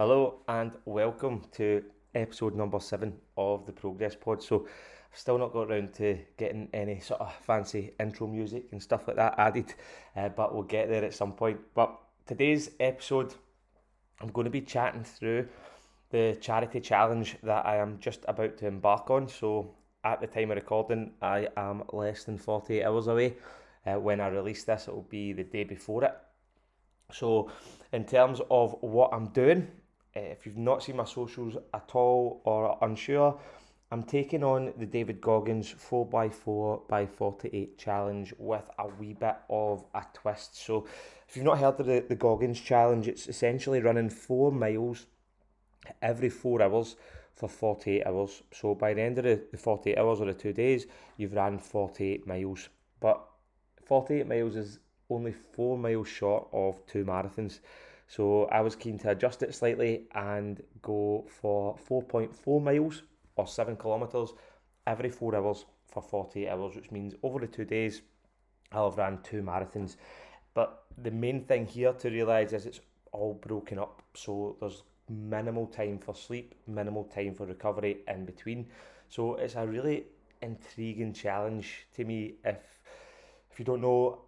Hello and welcome to episode number seven of the Progress Pod. So, I've still not got around to getting any sort of fancy intro music and stuff like that added, uh, but we'll get there at some point. But today's episode, I'm going to be chatting through the charity challenge that I am just about to embark on. So, at the time of recording, I am less than 48 hours away. Uh, when I release this, it will be the day before it. So, in terms of what I'm doing, Eh, if you've not seen my socials at all or are unsure, I'm taking on the David Goggins 4x4 by 48 challenge with a wee bit of a twist. So, if you've not heard of the, the Goggins challenge, it's essentially running four miles every four hours for 48 hours. So, by the end of the, the 48 hours or the two days, you've ran 48 miles. But 48 miles is only four miles short of two marathons. So I was keen to adjust it slightly and go for 4.4 miles or 7 kilometres every 4 hours for 48 hours, which means over the two days I'll have ran two marathons. But the main thing here to realise is it's all broken up. So there's minimal time for sleep, minimal time for recovery in between. So it's a really intriguing challenge to me. If if you don't know,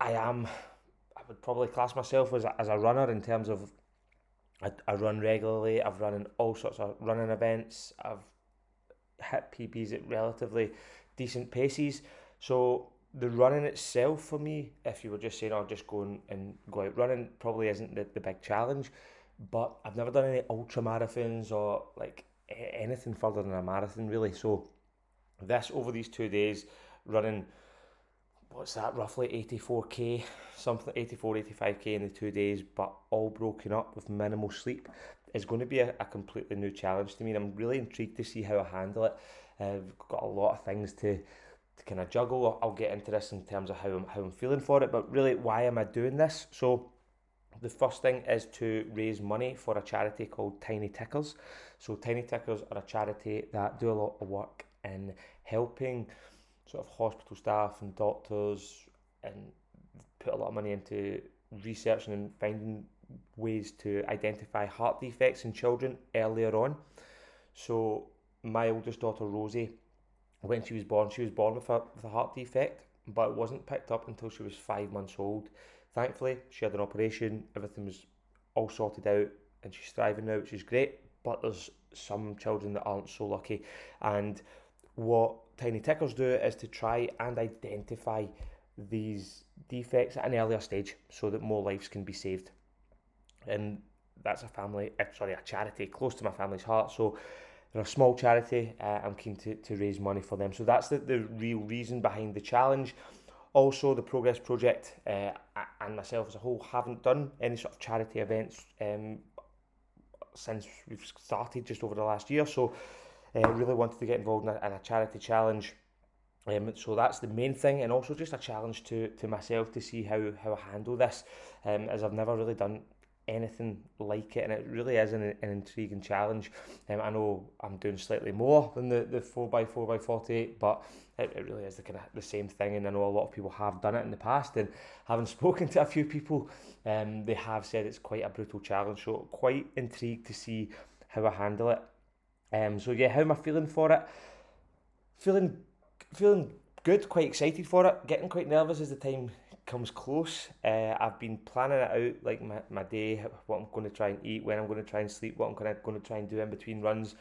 I am would probably class myself as a, as a runner in terms of I, I run regularly. I've run in all sorts of running events. I've hit PBs at relatively decent paces. So the running itself for me, if you were just saying, "I'll oh, just go and, and go out running," probably isn't the, the big challenge. But I've never done any ultra marathons or like anything further than a marathon really. So this over these two days, running what's that, roughly 84k, something 84, 85k in the two days, but all broken up with minimal sleep, is going to be a, a completely new challenge to me. And I'm really intrigued to see how I handle it. I've got a lot of things to, to kind of juggle. I'll get into this in terms of how I'm, how I'm feeling for it, but really, why am I doing this? So, the first thing is to raise money for a charity called Tiny Tickers. So, Tiny Tickers are a charity that do a lot of work in helping sort of hospital staff and doctors and put a lot of money into researching and finding ways to identify heart defects in children earlier on. So my oldest daughter Rosie, when she was born, she was born with a, with a heart defect, but it wasn't picked up until she was five months old. Thankfully, she had an operation, everything was all sorted out, and she's thriving now, which is great. But there's some children that aren't so lucky, and what Tiny Tickers do is to try and identify these defects at an earlier stage so that more lives can be saved. And that's a family, eh, sorry, a charity close to my family's heart. So they're a small charity. Uh, I'm keen to, to raise money for them. So that's the, the real reason behind the challenge. Also, the Progress Project uh, and myself as a whole haven't done any sort of charity events um, since we've started just over the last year. So uh, really wanted to get involved in a, in a charity challenge. Um, so that's the main thing, and also just a challenge to, to myself to see how, how I handle this, um, as I've never really done anything like it, and it really is an, an intriguing challenge. Um, I know I'm doing slightly more than the, the 4x4 by 48, but it, it really is the kind of the same thing, and I know a lot of people have done it in the past, and having spoken to a few people, um, they have said it's quite a brutal challenge. So quite intrigued to see how I handle it. Um, so yeah, how am I feeling for it? Feeling feeling good, quite excited for it. Getting quite nervous as the time comes close. Uh, I've been planning it out, like my, my day, what I'm going to try and eat, when I'm going to try and sleep, what I'm going to, going to try and do in between runs.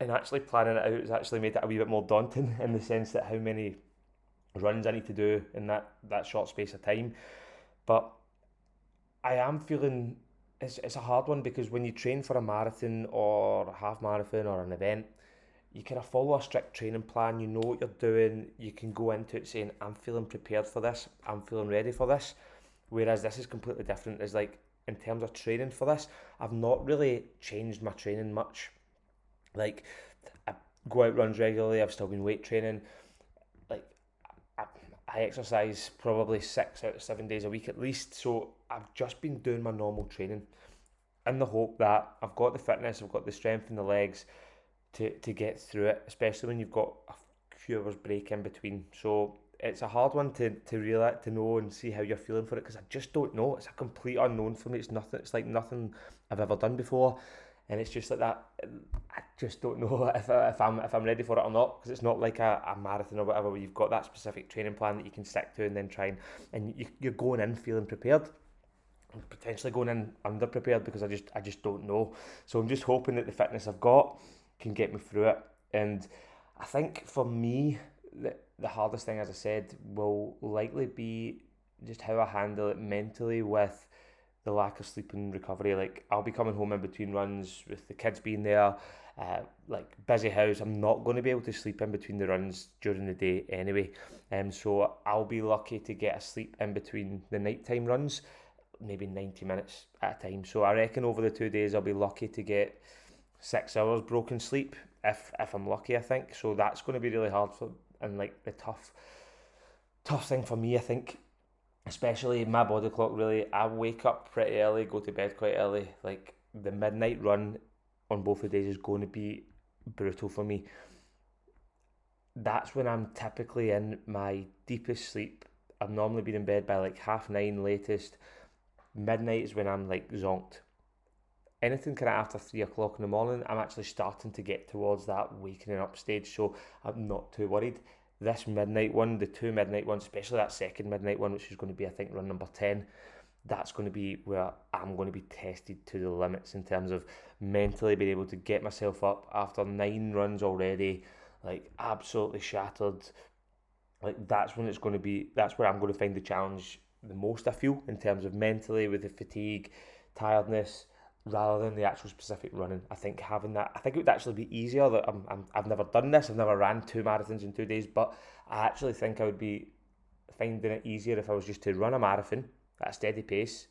And actually planning it out has actually made it a wee bit more daunting in the sense that how many runs I need to do in that, that short space of time. But I am feeling it's, it's a hard one because when you train for a marathon or a half marathon or an event, you kind of follow a strict training plan. You know what you're doing. You can go into it saying, "I'm feeling prepared for this. I'm feeling ready for this." Whereas this is completely different. Is like in terms of training for this, I've not really changed my training much. Like I go out runs regularly. I've still been weight training. I, exercise probably six out of seven days a week at least. So I've just been doing my normal training in the hope that I've got the fitness, I've got the strength in the legs to, to get through it, especially when you've got a few hours break in between. So it's a hard one to to really to know and see how you're feeling for it because I just don't know. It's a complete unknown for me. It's nothing. It's like nothing I've ever done before, and it's just like that. I just don't know if, I, if I'm if I'm ready for it or not because it's not like a, a marathon or whatever where you've got that specific training plan that you can stick to and then try and and you, you're going in feeling prepared potentially going in underprepared because I just I just don't know. So I'm just hoping that the fitness I've got can get me through it. And I think for me, the, the hardest thing, as I said, will likely be just how I handle it mentally with the lack of sleep and recovery. Like I'll be coming home in between runs with the kids being there, uh, like busy house. I'm not going to be able to sleep in between the runs during the day anyway. Um, so I'll be lucky to get a sleep in between the nighttime runs, maybe 90 minutes at a time. So I reckon over the two days I'll be lucky to get six hours broken sleep if if I'm lucky. I think so. That's going to be really hard for and like the tough tough thing for me. I think especially my body clock really I wake up pretty early, go to bed quite early. Like the midnight run on both the days is going to be brutal for me. That's when I'm typically in my deepest sleep. I've normally been in bed by like half nine latest. Midnight is when I'm like zonked. Anything kind of after three o'clock in the morning, I'm actually starting to get towards that wakening up stage, so I'm not too worried this midnight one, the two midnight ones, especially that second midnight one, which is going to be, I think, run number 10, that's going to be where I'm going to be tested to the limits in terms of mentally being able to get myself up after nine runs already, like absolutely shattered. Like that's when it's going to be, that's where I'm going to find the challenge the most, I feel, in terms of mentally with the fatigue, tiredness, rather than the actual specific running. I think having that, I think it would actually be easier. That I'm, I'm, I've never done this. I've never ran two marathons in two days, but I actually think I would be finding it easier if I was just to run a marathon at a steady pace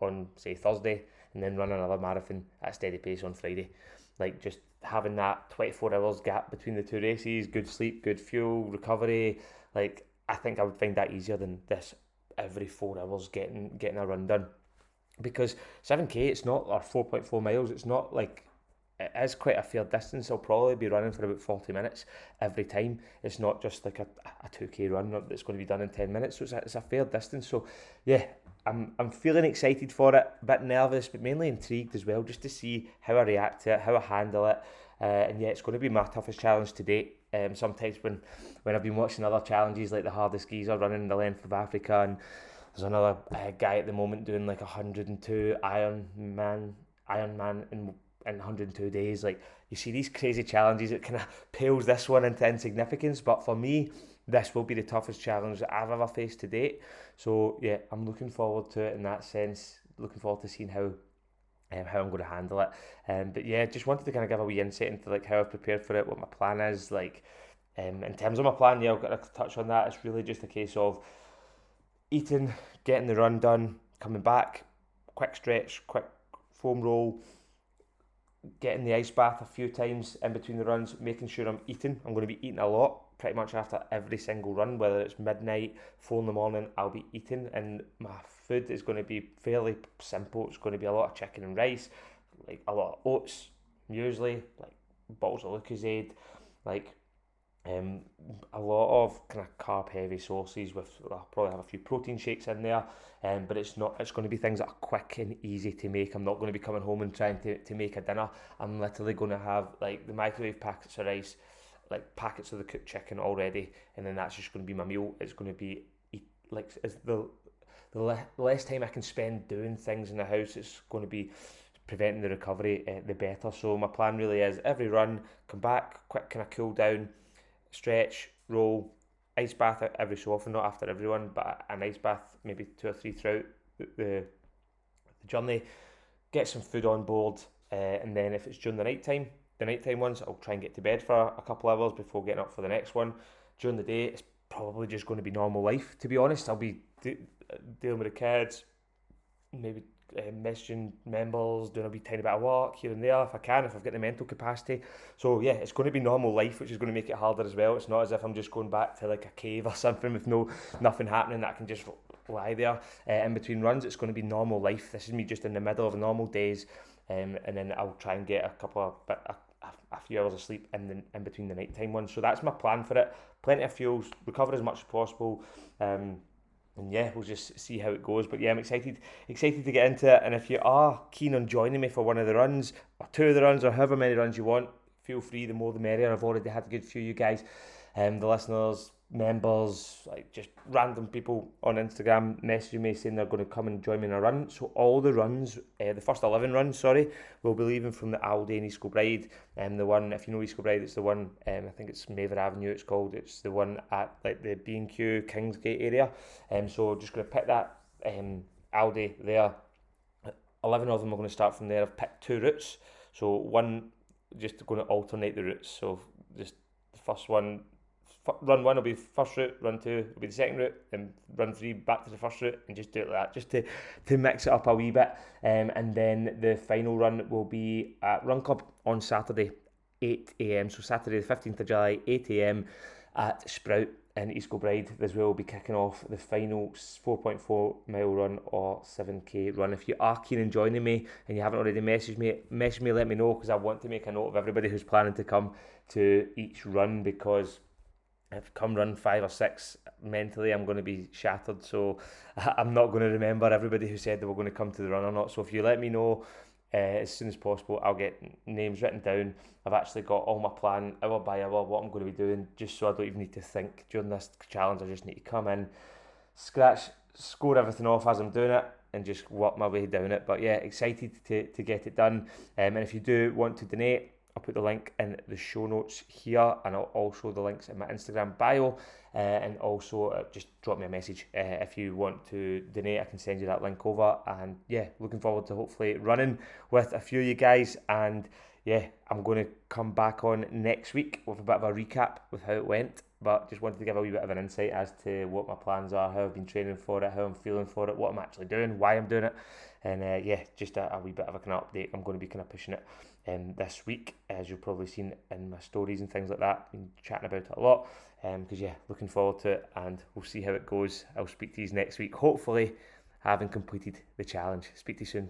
on say Thursday and then run another marathon at a steady pace on Friday. Like just having that 24 hours gap between the two races, good sleep, good fuel, recovery. Like I think I would find that easier than this every four hours getting getting a run done because 7k it's not or 4.4 miles it's not like it is quite a fair distance. I'll probably be running for about 40 minutes every time. It's not just like a, a 2k run that's going to be done in 10 minutes. So it's a, it's a fair distance. So yeah I'm, I'm feeling excited for it a bit nervous but mainly intrigued as well just to see how i react to it how i handle it. Uh, and yeah it's going to be my toughest challenge to date. Um, sometimes when when i've been watching other challenges like the hardest geezer running the length of africa and there's another uh, guy at the moment doing like 102 Iron Man, Iron Man in in 102 days. Like you see these crazy challenges, it kind of pales this one into insignificance. But for me, this will be the toughest challenge that I've ever faced to date. So yeah, I'm looking forward to it in that sense. Looking forward to seeing how um, how I'm going to handle it. Um, but yeah, just wanted to kind of give a wee insight into like how I've prepared for it, what my plan is. Like um, in terms of my plan, yeah, I've got to touch on that. It's really just a case of eating, getting the run done, coming back, quick stretch, quick foam roll, getting the ice bath a few times in between the runs, making sure I'm eating. I'm going to be eating a lot pretty much after every single run, whether it's midnight, four in the morning, I'll be eating, and my food is going to be fairly simple. It's going to be a lot of chicken and rice, like a lot of oats, usually, like bottles of Lucozade, like um, a lot of kind of carb heavy sauces with I'll probably have a few protein shakes in there, um, but it's not it's going to be things that are quick and easy to make. I'm not going to be coming home and trying to, to make a dinner. I'm literally going to have like the microwave packets of rice, like packets of the cooked chicken already, and then that's just going to be my meal. It's going to be like it's the the le- less time I can spend doing things in the house. It's going to be preventing the recovery, uh, the better. So my plan really is every run, come back, quick kind of cool down stretch, roll, ice bath every so often, not after everyone, but an ice bath maybe two or three throughout the, the, journey. Get some food on board, uh, and then if it's during the night time, the nighttime ones, I'll try and get to bed for a couple of hours before getting up for the next one. During the day, it's probably just going to be normal life. To be honest, I'll be de- dealing with the kids, maybe uh, messaging members, doing a wee tiny bit of work here and there if I can, if I've got the mental capacity. So yeah, it's going to be normal life, which is going to make it harder as well. It's not as if I'm just going back to like a cave or something with no nothing happening that I can just lie there uh, in between runs. It's going to be normal life. This is me just in the middle of normal days, um, and then I'll try and get a couple of a, a few hours of sleep in the, in between the nighttime ones. So that's my plan for it. Plenty of fuels, recover as much as possible. Um, and yeah, we'll just see how it goes. But yeah, I'm excited, excited to get into it. And if you are keen on joining me for one of the runs, or two of the runs, or however many runs you want, feel free. The more the merrier. I've already had a good few of you guys, um, the listeners, members, like just random people on Instagram messaging me saying they're going to come and join me in a run. So all the runs, uh, the first 11 runs, sorry, will be leaving from the Aldi in East Kilbride. And um, the one, if you know East Kilbride, it's the one, um, I think it's Maver Avenue it's called. It's the one at like the B&Q Kingsgate area. Um, so just going to pick that um, Aldi there. 11 of them are going to start from there. I've picked two routes. So one, just going to alternate the routes. So just the first one run one will be first route, run two will be the second route, and run three back to the first route, and just do it like that, just to, to mix it up a wee bit. Um, and then the final run will be at Run Club on Saturday, 8 a.m. So Saturday the 15th of July, 8 a.m. at Sprout in East Kilbride. This will be kicking off the final 4.4 mile run or 7k run. If you are keen on joining me and you haven't already messaged me, message me, let me know because I want to make a note of everybody who's planning to come to each run because if come run five or six, mentally I'm going to be shattered. So I'm not going to remember everybody who said they were going to come to the run or not. So if you let me know uh, as soon as possible, I'll get names written down. I've actually got all my plan hour by hour what I'm going to be doing, just so I don't even need to think during this challenge. I just need to come in, scratch, score everything off as I'm doing it, and just work my way down it. But yeah, excited to, to get it done. Um, and if you do want to donate, I'll put the link in the show notes here, and I'll also the links in my Instagram bio. Uh, and also, uh, just drop me a message uh, if you want to donate. I can send you that link over. And yeah, looking forward to hopefully running with a few of you guys. And yeah, I'm going to come back on next week with a bit of a recap with how it went. But just wanted to give a wee bit of an insight as to what my plans are, how I've been training for it, how I'm feeling for it, what I'm actually doing, why I'm doing it. And uh, yeah, just a, a, wee bit of a kind of update. I'm going to be kind of pushing it um, this week, as you've probably seen in my stories and things like that. Been chatting about it a lot because um, yeah, looking forward to it, and we'll see how it goes. I'll speak to you next week, hopefully having completed the challenge. Speak to you soon.